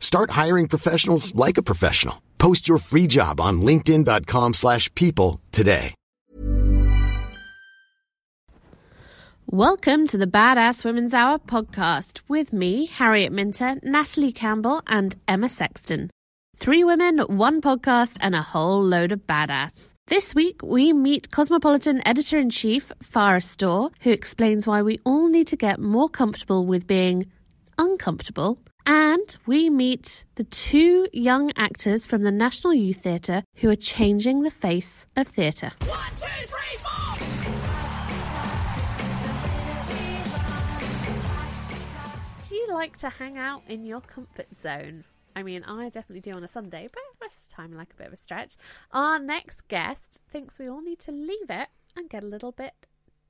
Start hiring professionals like a professional. Post your free job on linkedin.com/people slash people today. Welcome to the Badass Women's Hour podcast with me, Harriet Minter, Natalie Campbell, and Emma Sexton. Three women, one podcast, and a whole load of badass. This week, we meet Cosmopolitan editor in chief, Farrah Storr, who explains why we all need to get more comfortable with being uncomfortable. And we meet the two young actors from the National Youth Theatre who are changing the face of theatre. One, two, three, four. Do you like to hang out in your comfort zone? I mean, I definitely do on a Sunday, but most of the time I like a bit of a stretch. Our next guest thinks we all need to leave it and get a little bit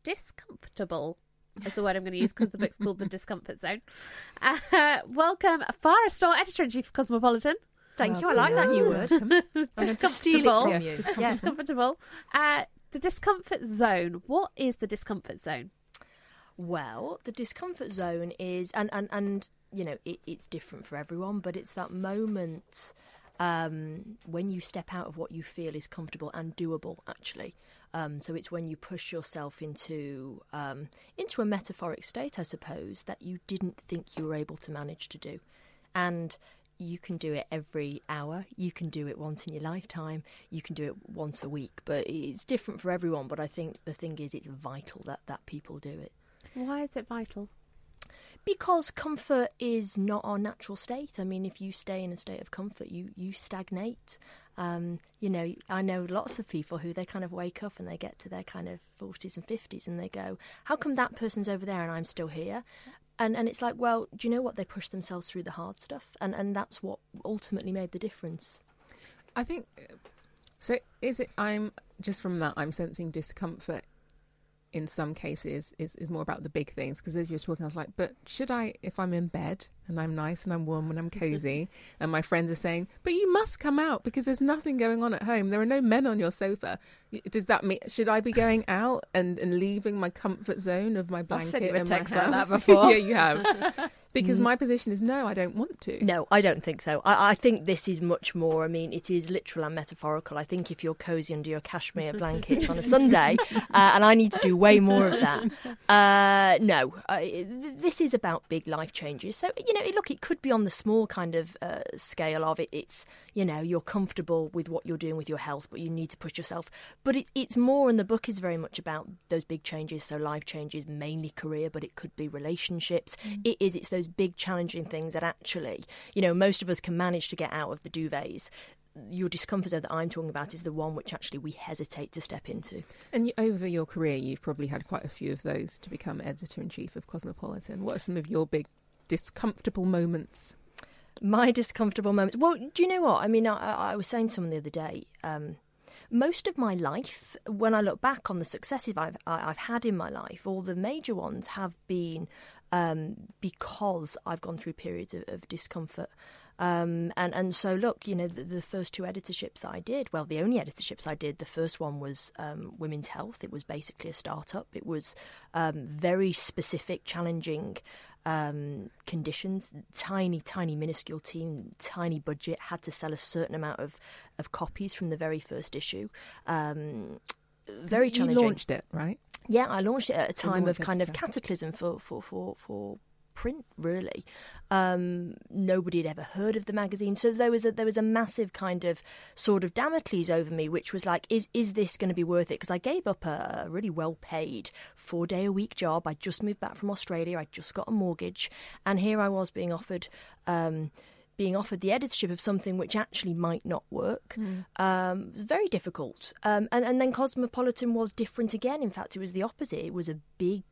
discomfortable. Is the word I'm going to use because the book's called The Discomfort Zone. Uh, welcome, Farrah Storr, editor in chief of Cosmopolitan. Thank you. I like that new word. Discomfortable. from you. Yes. Discomfortable. Uh, the discomfort zone. What is the discomfort zone? Well, the discomfort zone is, and and and you know, it, it's different for everyone, but it's that moment um, when you step out of what you feel is comfortable and doable. Actually, um, so it's when you push yourself into um, into a metaphoric state, I suppose, that you didn't think you were able to manage to do, and you can do it every hour. You can do it once in your lifetime. You can do it once a week, but it's different for everyone. But I think the thing is, it's vital that that people do it. Why is it vital? Because comfort is not our natural state. I mean, if you stay in a state of comfort, you you stagnate. Um, you know, I know lots of people who they kind of wake up and they get to their kind of forties and fifties and they go, "How come that person's over there and I'm still here?" And and it's like, well, do you know what? They push themselves through the hard stuff, and and that's what ultimately made the difference. I think so. Is it? I'm just from that. I'm sensing discomfort in some cases is, is more about the big things because as you were talking, I was like, but should I, if I'm in bed and I'm nice and I'm warm and I'm cozy, and my friends are saying, but you must come out because there's nothing going on at home. There are no men on your sofa. Does that mean should I be going out and, and leaving my comfort zone of my blanket sent you a and my text like that before. yeah, you have. Because my position is no, I don't want to. No, I don't think so. I, I think this is much more. I mean, it is literal and metaphorical. I think if you're cozy under your cashmere blankets on a Sunday, uh, and I need to do way more of that. Uh, no, I, th- this is about big life changes. So you know, look, it could be on the small kind of uh, scale of it. It's you know, you're comfortable with what you're doing with your health, but you need to push yourself. But it, it's more, and the book is very much about those big changes. So life changes, mainly career, but it could be relationships. It is. It's those big challenging things that actually, you know, most of us can manage to get out of the duvets. Your discomfort zone that I'm talking about is the one which actually we hesitate to step into. And over your career, you've probably had quite a few of those to become editor in chief of Cosmopolitan. What are some of your big discomfortable moments? My discomfortable moments. Well, do you know what? I mean, I, I was saying to someone the other day. Um, most of my life, when I look back on the successes I've, I've had in my life, all the major ones have been um, because I've gone through periods of, of discomfort. Um, and and so look, you know, the, the first two editorships I did, well, the only editorships I did, the first one was um, Women's Health. It was basically a startup. It was um, very specific, challenging um, conditions. Tiny, tiny, minuscule team, tiny budget. Had to sell a certain amount of of copies from the very first issue. Very you launched it, right? Yeah, I launched it at a time of kind of cataclysm for for for for print really. Um, nobody had ever heard of the magazine, so there was a there was a massive kind of sort of Damocles over me, which was like, is is this going to be worth it? Because I gave up a, a really well paid four day a week job. I just moved back from Australia. I just got a mortgage, and here I was being offered. Um, being offered the editorship of something which actually might not work. Mm. Um, was very difficult. Um, and, and then Cosmopolitan was different again. In fact, it was the opposite. It was a big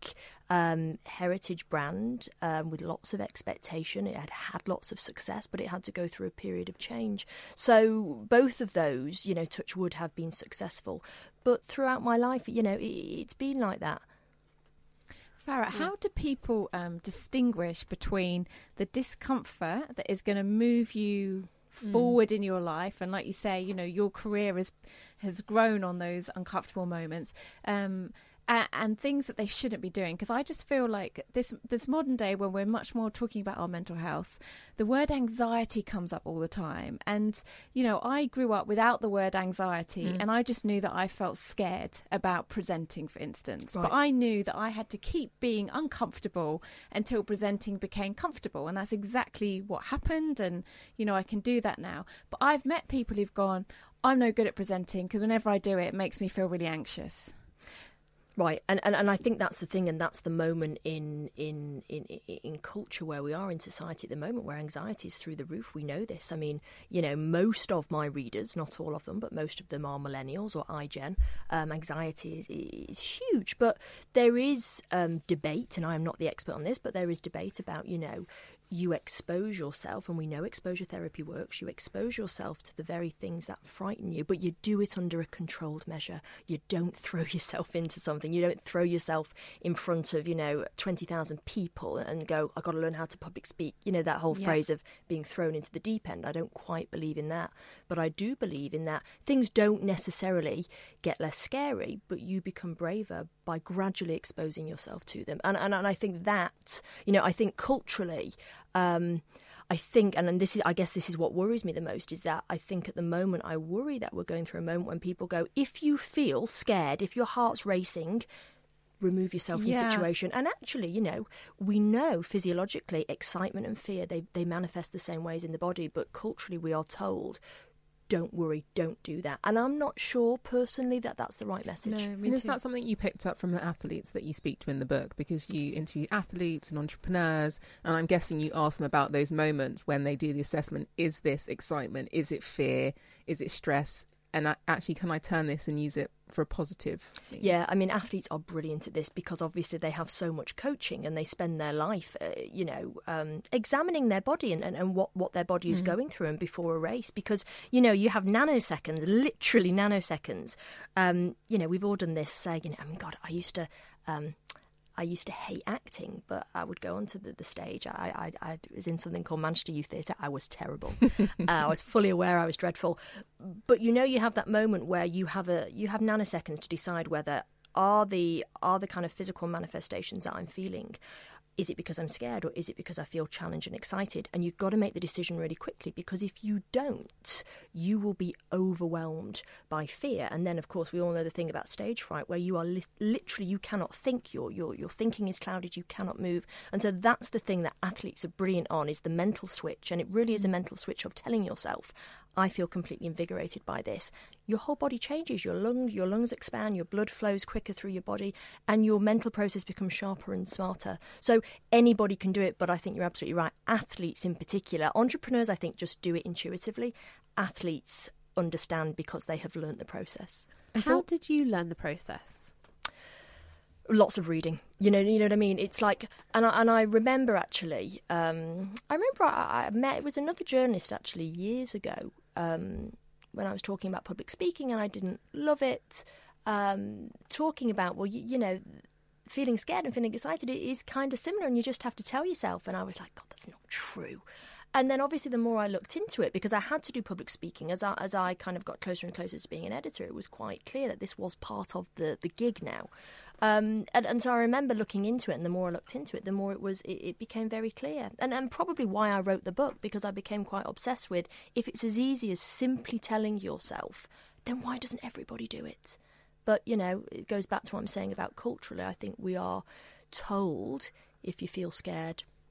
um, heritage brand um, with lots of expectation. It had had lots of success, but it had to go through a period of change. So both of those, you know, touch wood, have been successful. But throughout my life, you know, it, it's been like that. Farrah, how do people um, distinguish between the discomfort that is going to move you mm. forward mm. in your life, and like you say, you know, your career has has grown on those uncomfortable moments, um, and, and things that they shouldn't be doing. Because I just feel like this this modern day, when we're much more talking about our mental health, the word anxiety comes up all the time. And you know, I grew up without the word anxiety, mm. and I just knew that I felt scared about presenting, for instance. Right. But I knew that I had to keep being uncomfortable until presenting became comfortable, and that's exactly what happened. And you know, I can do that now. But I've met people who've gone. I'm no good at presenting because whenever I do it, it makes me feel really anxious. Right, and, and and I think that's the thing, and that's the moment in in in in culture where we are in society at the moment, where anxiety is through the roof. We know this. I mean, you know, most of my readers, not all of them, but most of them are millennials or iGen. Um, anxiety is is huge, but there is um, debate, and I am not the expert on this, but there is debate about you know you expose yourself, and we know exposure therapy works, you expose yourself to the very things that frighten you, but you do it under a controlled measure. You don't throw yourself into something. You don't throw yourself in front of, you know, 20,000 people and go, I've got to learn how to public speak. You know, that whole yeah. phrase of being thrown into the deep end. I don't quite believe in that. But I do believe in that things don't necessarily get less scary, but you become braver by gradually exposing yourself to them. And, and, and I think that, you know, I think culturally, um, I think, and, and this is, I guess, this is what worries me the most is that I think at the moment I worry that we're going through a moment when people go, if you feel scared, if your heart's racing, remove yourself from yeah. the situation. And actually, you know, we know physiologically excitement and fear they they manifest the same ways in the body, but culturally we are told don't worry, don't do that. And I'm not sure personally that that's the right message. No, and is that something you picked up from the athletes that you speak to in the book? Because you interview athletes and entrepreneurs, and I'm guessing you ask them about those moments when they do the assessment. Is this excitement? Is it fear? Is it stress? And actually can I turn this and use it for a positive? Things? Yeah, I mean, athletes are brilliant at this because obviously they have so much coaching and they spend their life, uh, you know, um, examining their body and, and, and, what, what their body is mm. going through and before a race because, you know, you have nanoseconds, literally nanoseconds. Um, you know, we've all done this saying, I mean, God, I used to. Um, I used to hate acting, but I would go onto the, the stage. I, I, I, was in something called Manchester Youth Theatre. I was terrible. uh, I was fully aware I was dreadful. But you know, you have that moment where you have a you have nanoseconds to decide whether are the are the kind of physical manifestations that I'm feeling is it because I'm scared or is it because I feel challenged and excited? And you've got to make the decision really quickly because if you don't, you will be overwhelmed by fear. And then, of course, we all know the thing about stage fright where you are li- literally, you cannot think, your, your, your thinking is clouded, you cannot move. And so that's the thing that athletes are brilliant on is the mental switch. And it really is a mental switch of telling yourself, I feel completely invigorated by this. Your whole body changes. Your lungs, your lungs expand. Your blood flows quicker through your body, and your mental process becomes sharper and smarter. So anybody can do it, but I think you're absolutely right. Athletes, in particular, entrepreneurs, I think, just do it intuitively. Athletes understand because they have learned the process. And How so, did you learn the process? lots of reading. You know, you know what I mean. It's like, and I, and I remember actually, um, I remember I, I, met it was another journalist actually years ago um, when I was talking about public speaking, and I didn't love it. Um, talking about well, you, you, know, feeling scared and feeling excited is kind of similar, and you just have to tell yourself. And I was like, God, that's not true. And then obviously, the more I looked into it, because I had to do public speaking, as I, as I kind of got closer and closer to being an editor, it was quite clear that this was part of the, the gig now. Um, and, and, so I remember looking into it, and the more I looked into it, the more it was it, it, became very clear, and and probably why I wrote the book because I became quite obsessed with if it's as easy as simply telling yourself, then why doesn't everybody do it? But you know, it goes back to what I'm saying about culturally. I think we are told if you feel scared,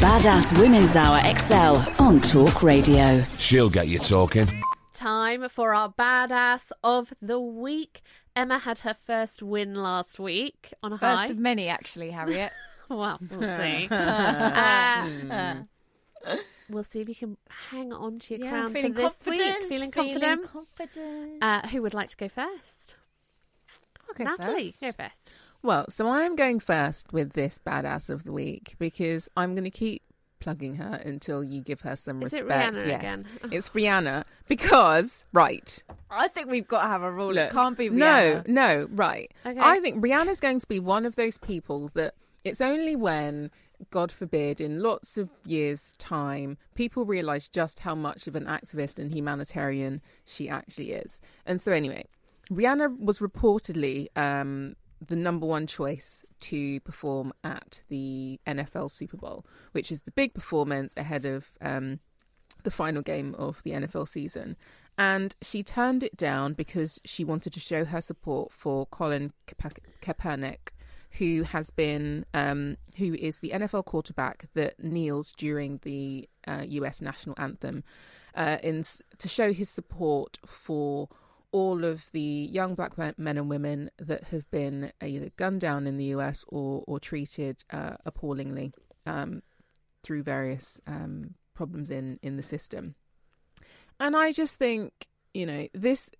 Badass Women's Hour XL on Talk Radio. She'll get you talking. Time for our badass of the week. Emma had her first win last week on a high. First of many, actually, Harriet. well, we'll see. uh, we'll see if you can hang on to your Yeah, crown for this confident, week. Feeling feeling confident. Feeling confident. Uh, who would like to go first? Okay, Natalie, first. go first. Well, so I'm going first with this badass of the week because I'm going to keep plugging her until you give her some Is it respect. Rihanna yes, again? it's Rihanna because right. I think we've got to have a rule. Look, it can't be No, no, right. Okay. I think Rihanna's going to be one of those people that it's only when, God forbid, in lots of years' time, people realise just how much of an activist and humanitarian she actually is. And so, anyway, Rihanna was reportedly um, the number one choice to perform at the NFL Super Bowl, which is the big performance ahead of um, the final game of the NFL season. And she turned it down because she wanted to show her support for Colin Kaep- Kaepernick, who has been, um, who is the NFL quarterback that kneels during the uh, U.S. national anthem, uh, in to show his support for all of the young black men- and women that have been either gunned down in the US or or treated uh, appallingly um, through various um, problems in in the system. And I just think, you know, this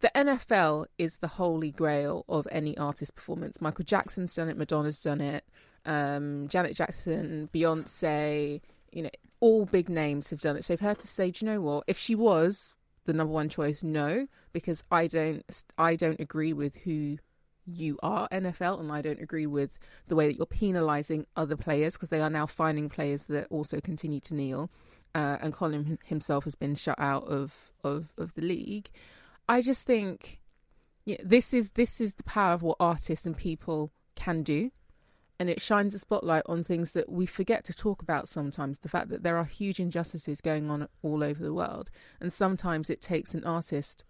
the NFL is the holy grail of any artist performance. Michael Jackson's done it, Madonna's done it, um, Janet Jackson, Beyonce, you know, all big names have done it. So her to say, do you know what? If she was the number one choice, no, because I don't, I don't agree with who you are NFL, and I don't agree with the way that you're penalising other players because they are now finding players that also continue to kneel. Uh, and Colin himself has been shut out of, of, of the league. I just think yeah, this is this is the power of what artists and people can do, and it shines a spotlight on things that we forget to talk about sometimes. The fact that there are huge injustices going on all over the world, and sometimes it takes an artist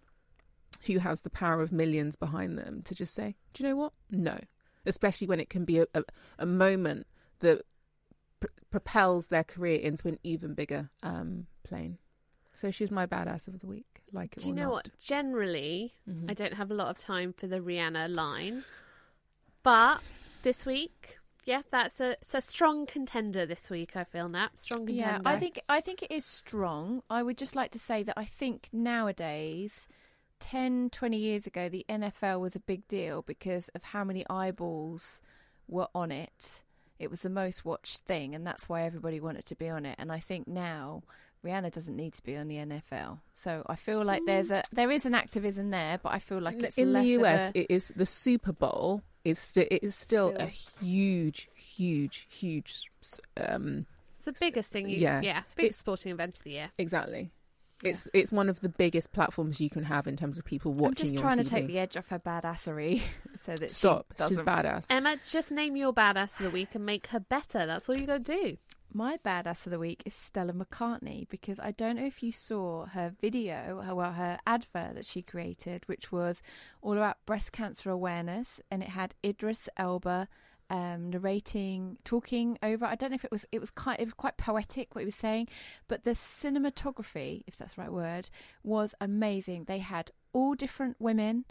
who has the power of millions behind them to just say, "Do you know what? No." Especially when it can be a a, a moment that pr- propels their career into an even bigger um, plane. So she's my badass of the week. Like it Do you know not. what? Generally, Mhm. I don't have a lot of time for the Rihanna line, but this week, yeah, that's a a strong contender this week. I feel Nat strong contender. Yeah, I think I think it is strong. I would just like to say that I think nowadays 10 20 years ago the NFL was a big deal because of how many eyeballs were on it. It was the most watched thing and that's why everybody wanted to be on it and I think now Rihanna doesn't need to be on the NFL. So I feel like there's a there is an activism there, but I feel like it's in less the of US, a- it is the Super Bowl is still it is still, a huge, huge, huge. Um, it's the biggest thing. You, yeah. yeah, biggest sporting event of the year. exactly. It's it's one of the biggest platforms you can have in terms of people watching. I'm just you trying on to take the edge off her badassery, so that Stop. She She's doesn't... badass. Emma, just name your badass of the week and make her better. That's all you got to do. My badass of the week is Stella McCartney because I don't know if you saw her video, her, well, her advert that she created, which was all about breast cancer awareness, and it had Idris Elba um, narrating, talking over. I don't know if it was it was quite it was quite poetic what he was saying, but the cinematography, if that's the right word, was amazing. They had all different women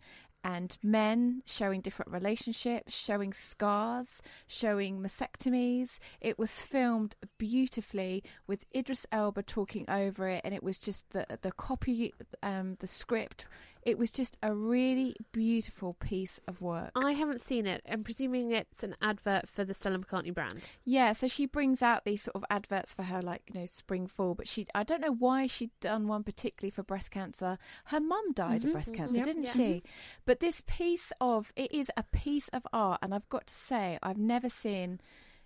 and men showing different relationships, showing scars, showing mastectomies. It was filmed beautifully with Idris Elba talking over it, and it was just the the copy, um, the script. It was just a really beautiful piece of work. I haven't seen it. I'm presuming it's an advert for the Stella McCartney brand. Yeah, so she brings out these sort of adverts for her, like you know, spring fall. But she, I don't know why she'd done one particularly for breast cancer. Her mum died Mhm. of breast cancer, Yep. didn't Yeah. she? But this piece of it is a piece of art, and I've got to say, I've never seen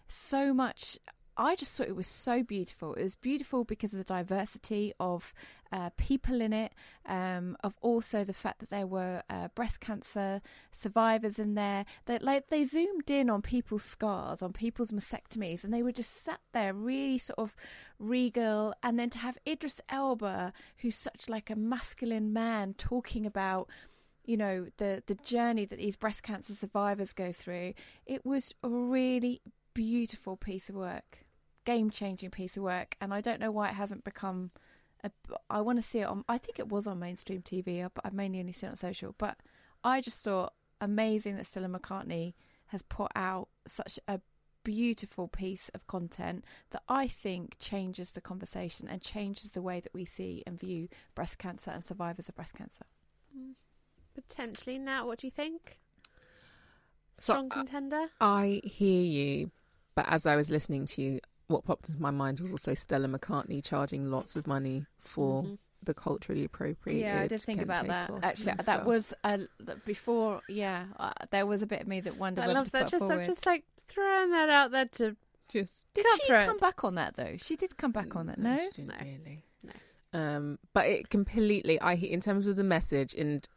so much. I just thought it was so beautiful. It was beautiful because of the diversity of uh, people in it, um, of also the fact that there were uh, breast cancer survivors in there. They like they zoomed in on people's scars, on people's mastectomies, and they were just sat there really sort of regal. And then to have Idris Elba, who's such like a masculine man, talking about you know the the journey that these breast cancer survivors go through it was a really beautiful piece of work game changing piece of work and i don't know why it hasn't become a, i want to see it on i think it was on mainstream tv but i've mainly only seen it on social but i just thought amazing that stella mccartney has put out such a beautiful piece of content that i think changes the conversation and changes the way that we see and view breast cancer and survivors of breast cancer Potentially. Now, what do you think? Strong uh, contender? I hear you, but as I was listening to you, what popped into my mind was also Stella McCartney charging lots of money for Mhm. the culturally appropriate. Yeah, I did think Kent about that. Actually, that stuff. was uh, before. Yeah, uh, there was a bit of me that wondered I love that. Just, forward. I'm just like throwing that out there to just. Did cut she through it. come back on that though? She did come back on that. No, she didn't really. Um, but it completely. I in terms of the message and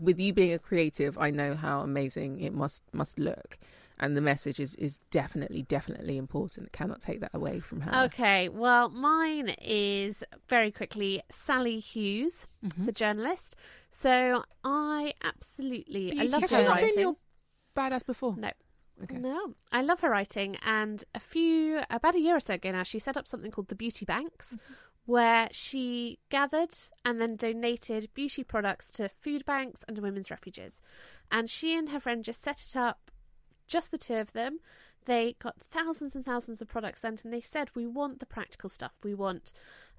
with you being a creative, I know how amazing it must must look, and the message is is definitely definitely important. Cannot take that away from her. Okay, well, mine is very quickly Sally Hughes, Mm-hmm. the journalist. So I absolutely, I love Has her she not writing. been your badass before? No. Okay. No, I love her writing. And a few, about a year or so ago now, she set up something called the Beauty Banks, where she gathered and then donated beauty products to food banks and women's refuges. And she and her friend just set it up, just the two of them. They got thousands and thousands of products sent, and they said, We want the practical stuff. We want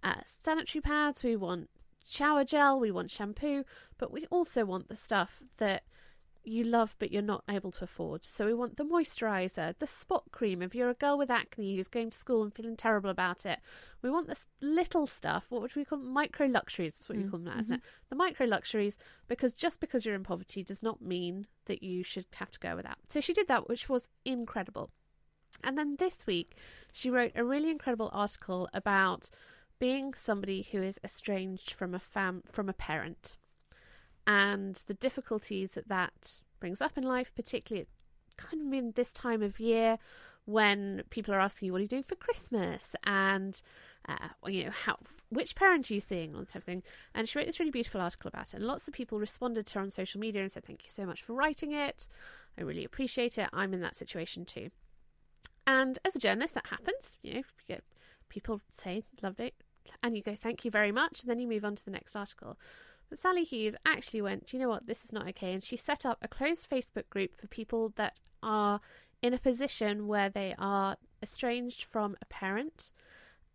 uh, sanitary pads, we want shower gel, we want shampoo, but we also want the stuff that you love but you're not able to afford. So we want the moisturizer, the spot cream if you're a girl with acne who's going to school and feeling terrible about it. We want this little stuff. What would we call them? micro luxuries? That's what you Mm, call them now, isn't it? The micro luxuries because just because you're in poverty does not mean that you should have to go without. So she did that, which was incredible. And then this week, she wrote a really incredible article about being somebody who is estranged from a fam from a parent and the difficulties that that brings up in life, particularly kind of in this time of year when people are asking you what are you doing for Christmas and uh, you know how which parent are you seeing and everything. And she wrote this really beautiful article about it, and lots of people responded to her on social media and said thank you so much for writing it. I really appreciate it. I'm in that situation too. And as a journalist, that happens. You know, you get people say loved it, and you go thank you very much, and then you move on to the next article. But Sally Hughes actually went, Do you know what, this is not okay. And she set up a closed Facebook group for people that are in a position where they are estranged from a parent.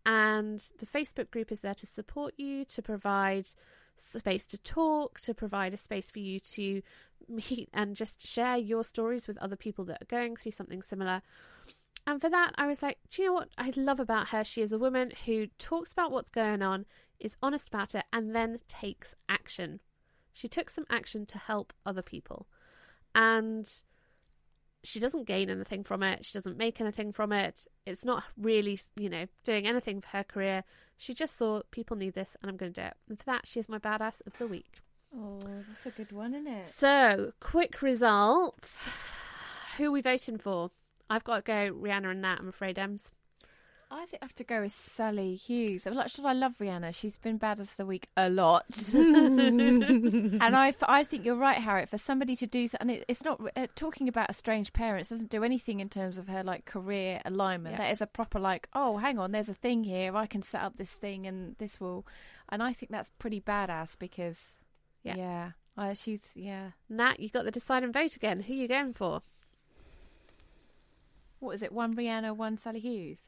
And the Facebook group is there to support you, to provide space to talk, to provide a space for you to meet and just share your stories with other people that are going through something similar. And for that, I was like, do you know what I love about her? She is a woman who talks about what's going on, is honest about it, and then takes action. She took some action to help other people. And she doesn't gain anything from it. She doesn't make anything from it. It's not really, you know, doing anything for her career. She just saw people need this, and I'm going to do it. And for that, she is my badass of the week. Oh, that's a good one, isn't it? So, quick results. Who are we voting for? I've got to go Rihanna and Nat, I'm afraid, Ems. I think I have to go with Sally Hughes. As I love Rihanna, she's been bad as the week a lot. and I, I think you're right, Harriet. For somebody to do so, and it, it's not uh, talking about estranged parents doesn't do anything in terms of her like career alignment. Yeah. That is a proper like, oh, hang on, there's a thing here. I can set up this thing, and this will. And I think that's pretty badass because, Yeah. yeah, uh, she's yeah. Nat, you got the decide and vote again. Who are you going for? What is it? One Rihanna, one Sally Hughes.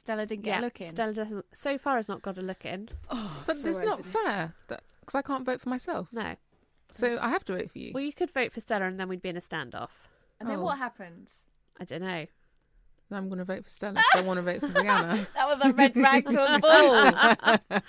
Stella didn't get yeah, a look in. Stella doesn't, so far has not got a look in. Oh, But so it's not this. fair because I can't vote for myself. No. So I have to vote for you. Well, you could vote for Stella and then we'd be in a standoff. and then Oh. what happens? I don't know. Then I'm going to vote for Stella 'cause I want to vote for Rihanna. That was a red rag to a bull.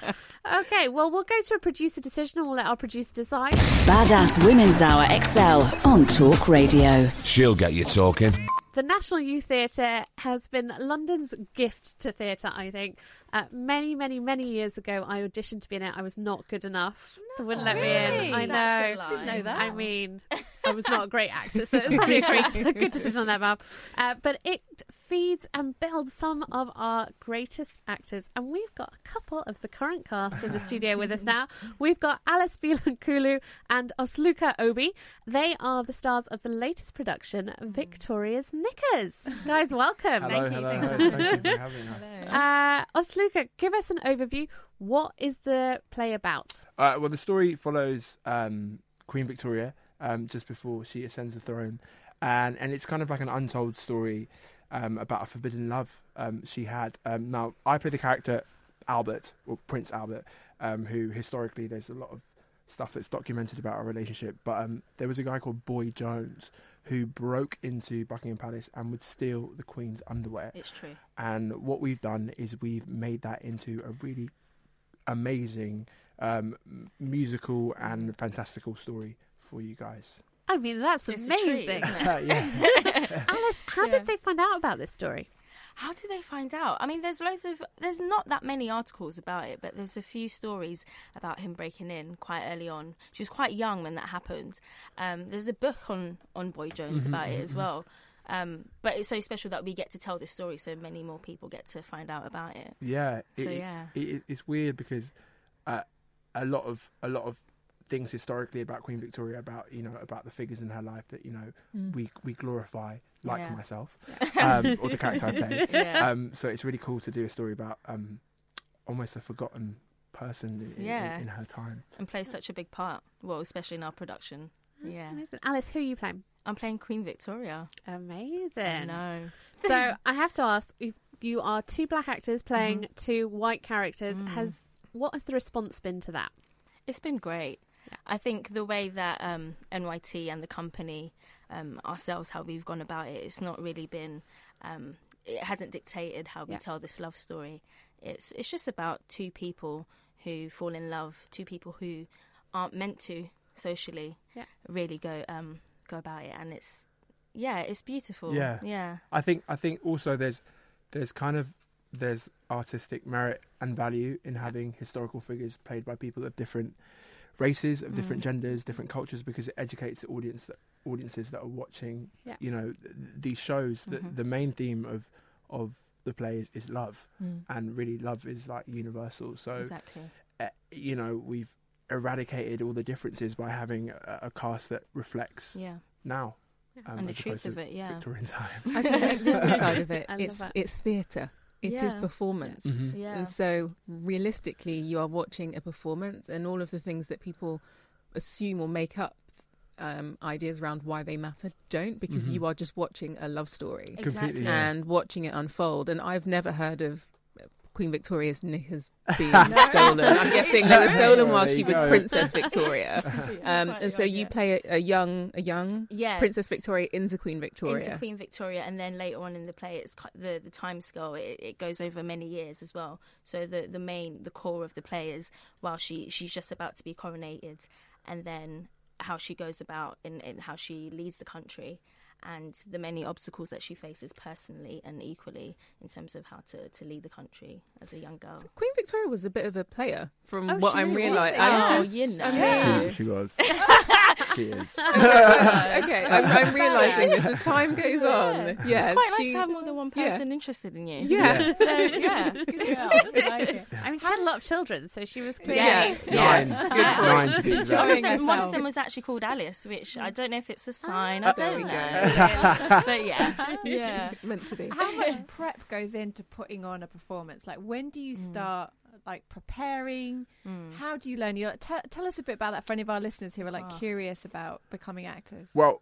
Okay, well, we'll go to a producer decision and we'll let our producer decide. Badass Women's Hour XL on Talk Radio. She'll get you talking. The National Youth Theatre has been London's gift to theatre, I think. Uh, many, many, many years ago, I auditioned to be in it. I was not good enough. they wouldn't let me in. I That's know. Didn't know that. I mean, I was not a great actor, so it's probably a great, a good decision on their behalf. Uh, but it feeds and builds some of our greatest actors. And we've got a couple of the current cast in the studio with us now. We've got Alice Kulu and Oseloka Obi. They are the stars of the latest production, Victoria's Knickers. Guys, welcome. Hello, hello, hello. Thank you for having us. Uh, Oseloka, give us an overview. What is the play about? Uh, well, the story follows um, Queen Victoria um, just before she ascends the throne, and and it's kind of like an untold story um, about a forbidden love um, she had. Um, now, I play the character Albert or Prince Albert, um, who historically there's a lot of stuff that's documented about our relationship. But um, there was a guy called Boy Jones who broke into Buckingham Palace and would steal the Queen's underwear. It's true. And what we've done is we've made that into a really amazing um, musical and fantastical story for you guys. I mean, that's It's a treat, amazing. isn't it? yeah. Alice, how did they find out about this story? How did they find out? I mean, there's loads of, there's not that many articles about it, but there's a few stories about him breaking in quite early on. She was quite young when that happened. Um, there's a book on on Boy Jones Mhm, about it mhm, as well. Um, but it's so special that we get to tell this story, so many more people get to find out about it. Yeah, So, it, it- yeah. it, it- it's weird because uh, a lot of a lot of things historically about Queen Victoria, about you know about the figures in her life that you know Mm. we we glorify, like Yeah. myself, um, or the character I play. Yeah. Um, so it's really cool to do a story about um, almost a forgotten person in, in- Yeah. in, her time. and play such a big part. Well, especially in our production. Yeah, Amazing. Alice, who are you playing? I'm playing Queen Victoria. Amazing. No, So I have to ask, if you are two black actors playing Mm-hmm. two white characters. Mm. Has what has the response been to that? It's been great. I think the way that um, NYT and the company um, ourselves, how we've gone about it, it's not really been. Um, it hasn't dictated how we Yeah. tell this love story. It's it's just about two people who fall in love, two people who aren't meant to socially Yeah. really go um, go about it, and it's yeah, it's beautiful. Yeah, yeah, I think I think also there's there's kind of there's artistic merit and value in having historical figures played by people of different races, of different Mm. genders, different cultures, because it educates the audience that audiences that are watching. Yeah. You know th- these shows. The, Mhm. the main theme of of the play is, is love, Mm. and really love is like universal. So exactly. uh, you know we've eradicated all the differences by having a, a cast that reflects Yeah, now. Um, and the truth of it. Yeah, Victorian times. I think the other side of it, I it's that. it's theatre. It is Yeah. performance. Mhm. yeah. And so, realistically, you are watching a performance, and all of the things that people assume or make up um, ideas around why they matter don't, because Mhm. you are just watching a love story Completely, yeah. and watching it unfold. And I've never heard of Queen Victoria's knickers being No. stolen. I'm guessing they were stolen while she was. Princess Victoria. Um, and so young, you yeah. play a, a young, a young Yeah. Princess Victoria into Queen Victoria. into Queen Victoria, and then later on in the play, it's the the time scale. It, it goes over many years as well. So the the main the core of the play is while she she's just about to be coronated, and then how she goes about in, in how she leads the country, and the many obstacles that she faces personally and equally in terms of how to, to lead the country as a young girl. Queen Victoria was a bit of a player from Oh, what I'm realizing. Oh, I'm you know. I mean- She, she was. she is. okay, I'm, I'm realizing this as time goes on. Yeah, it's quite nice to have more than one yeah. person interested in you. Yeah. so yeah, I mean, she had a lot of children, so she was clearly. Yes, Nine. yes. Good point. Nine to be exact. One of, them, one of them was actually called Alice, which I don't know if it's a sign. Ah, I there don't we know. go. But yeah, yeah. meant to be. How much prep goes into putting on a performance? Like, when do you start like preparing? How do you learn? Your t- tell us a bit about that for any of our listeners who are like Craft. curious about becoming actors. Well,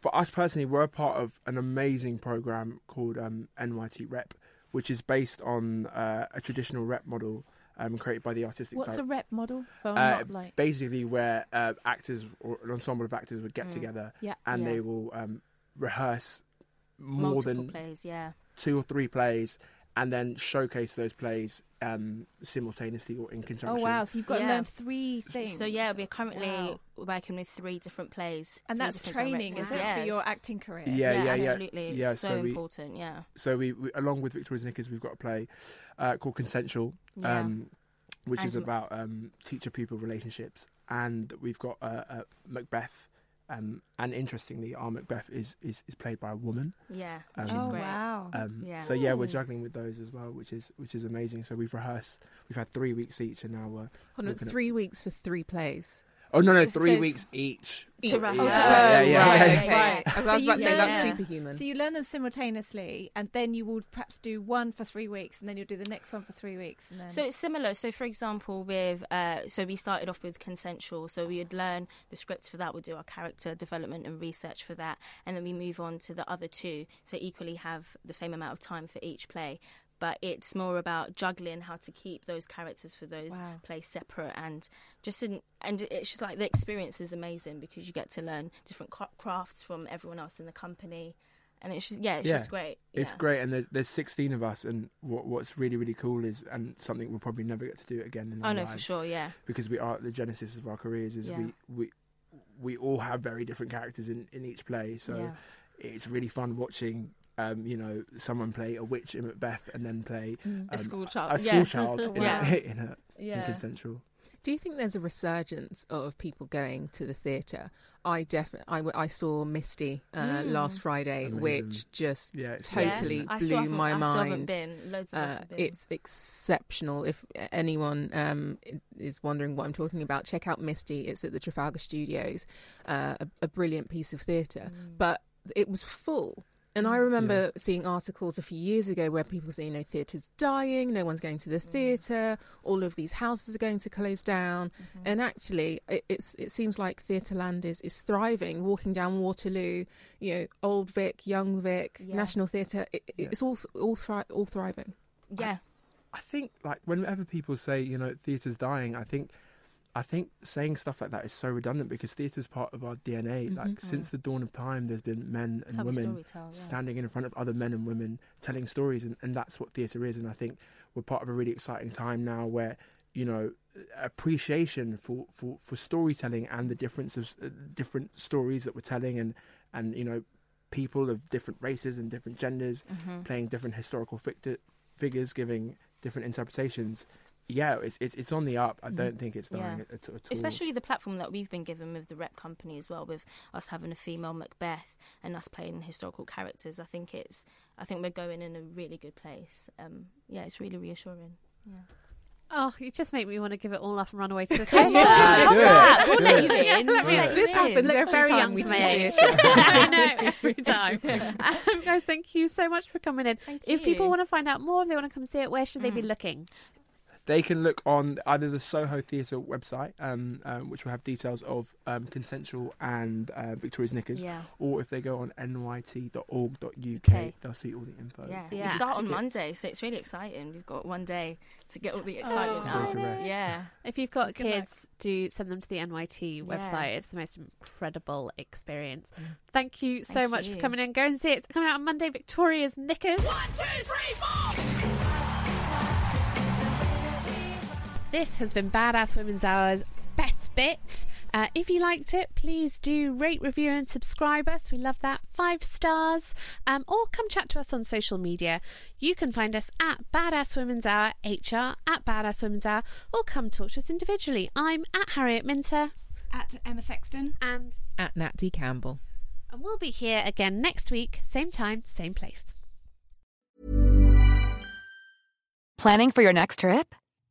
for us personally, we're a part of an amazing program called um, NYT Rep, which is based on uh, a traditional rep model um, created by the artistic. What's Di- a rep model? Uh, not like basically where uh, actors or an ensemble of actors would get Mm. together Yeah. and Yeah. they will um, rehearse more Multiple than plays. Yeah. two or three plays and then showcase those plays um, simultaneously or in conjunction. oh conjunction. wow, so you've got to learn three things. So yeah, we're currently Wow. working with three different plays, and that's different training, is directors. it, for your acting career? Yeah, yeah, yeah. absolutely. Yeah, so, so we- important. Yeah. So we, we along with Victoria's Knickers, we've got a play uh, called Consensual, Yeah. um, which And is about um, teacher-pupil relationships, and we've got uh, uh, Macbeth. Um, and interestingly, our Macbeth is, is, is played by a woman. Yeah, Um, which oh great. wow. Um, Yeah. So yeah, we're juggling with those as well, which is which is amazing. So we've rehearsed. We've had three weeks each, and now we're Hold on, looking at- three weeks for three plays. Oh no, no, three So- weeks each. To For- yeah, Oh, yeah, yeah, right, yeah. okay. Right. I was, So I was you- about to say yeah. that's superhuman. So you learn them simultaneously, and then you will perhaps do one for three weeks, and then you'll do the next one for three weeks, and then. So it's similar. So for example, with uh, so we started off with consensual. So we would learn the script for that. We'll do our character development and research for that, and then we move on to the other two. So equally have the same amount of time for each play. But it's more about juggling how to keep those characters for those Wow. plays separate, and just in, and it's just like the experience is amazing because you get to learn different crafts from everyone else in the company, and it's just yeah, it's Yeah. just great. It's great, and there's, there's 16 of us, and what, what's really really cool is, and something we'll probably never get to do again in Oh our no, lives, for sure, yeah. because we are the genesis of our careers is Yeah. we we we all have very different characters in in each play, so Yeah. it's really fun watching. Um, you know, someone play a witch in Macbeth and then play um, A school child. a school Yeah. child in, Yeah. a, in, a, in Yeah. consensual. Do you think there's a resurgence of people going to the theatre? I definitely, I, w- I saw Misty uh, Mm. last Friday, Amazing. which just Yeah, it's totally amazing. I blew still haven't- my I still haven't mind. been. Loads of Uh, been. it's exceptional. If anyone um, is wondering what I'm talking about, check out Misty. It's at the Trafalgar Studios, uh, a, a brilliant piece of theatre. Mm. But it was full. And I remember seeing articles a few years ago where people say, you know, theatre's dying, no one's going to Mm. the theatre, all of these houses are going to close down. Mm-hmm. And actually, it, it's it seems like Theatreland is, is thriving. Walking down Waterloo, you know, Old Vic, Young Vic, Yeah. National Theatre, it, Yeah. it's all all thri- all thriving. yeah. I think like whenever people say you know theatre's dying, I think I think saying stuff like that is so redundant because theatre is part of our DNA. Like Mhm. since the dawn of time, there's been men and a women yeah. standing in front of other men and women telling stories, and, and that's what theatre is. And I think we're part of a really exciting time now where you know appreciation for for, for storytelling and the difference of uh, different stories that we're telling, and and you know people of different races and different genders Mhm. playing different historical ficti- figures, giving different interpretations. Yeah, it's it's, it's on the up. I don't think it's dying. Yeah. at, at, all. Especially the platform that we've been given with the rep company as well, with us having a female Macbeth and us playing historical characters. I think it's, I think we're going in a really good place. Um, yeah, it's really reassuring. Yeah. Oh, you just make me want to give it all up and run away to the Come theatre. on, Do it, that. We'll let you in. We'll let This you in. happens Look every very young we for do my age. I know every time. Um, guys, thank you so much for coming in. Thank if people want to find out more, if they want to come see it, where should they be Mm. looking? They can look on either the Soho Theatre website, um, um, which will have details of um, consensual and uh, Victoria's Knickers, Yeah. or if they go on nyt.org.uk, Okay. they'll see all the info. Yeah. Yeah. we start on Monday, so it's really exciting. We've got one day to get all the Oh, excitement out. Go to rest. Yeah. If you've got Good luck. kids, do send them to the NYT Yeah. website. It's the most incredible experience. Thank you so Thank much for coming in. Go and see it. It's coming out on Monday. Victoria's Knickers. One, two, three, four. This has been Badass Women's Hour's best bits. Uh, if you liked it, please do rate, review, and subscribe us. We love that. Five stars. Um, or come chat to us on social media. You can find us at Badass Women's Hour HR at Badass Women's Hour, or come talk to us individually. I'm at Harriet Minter. At Emma Sexton. And At Nat D. Campbell. and we'll be here again next week, same time, same place. Planning for your next trip?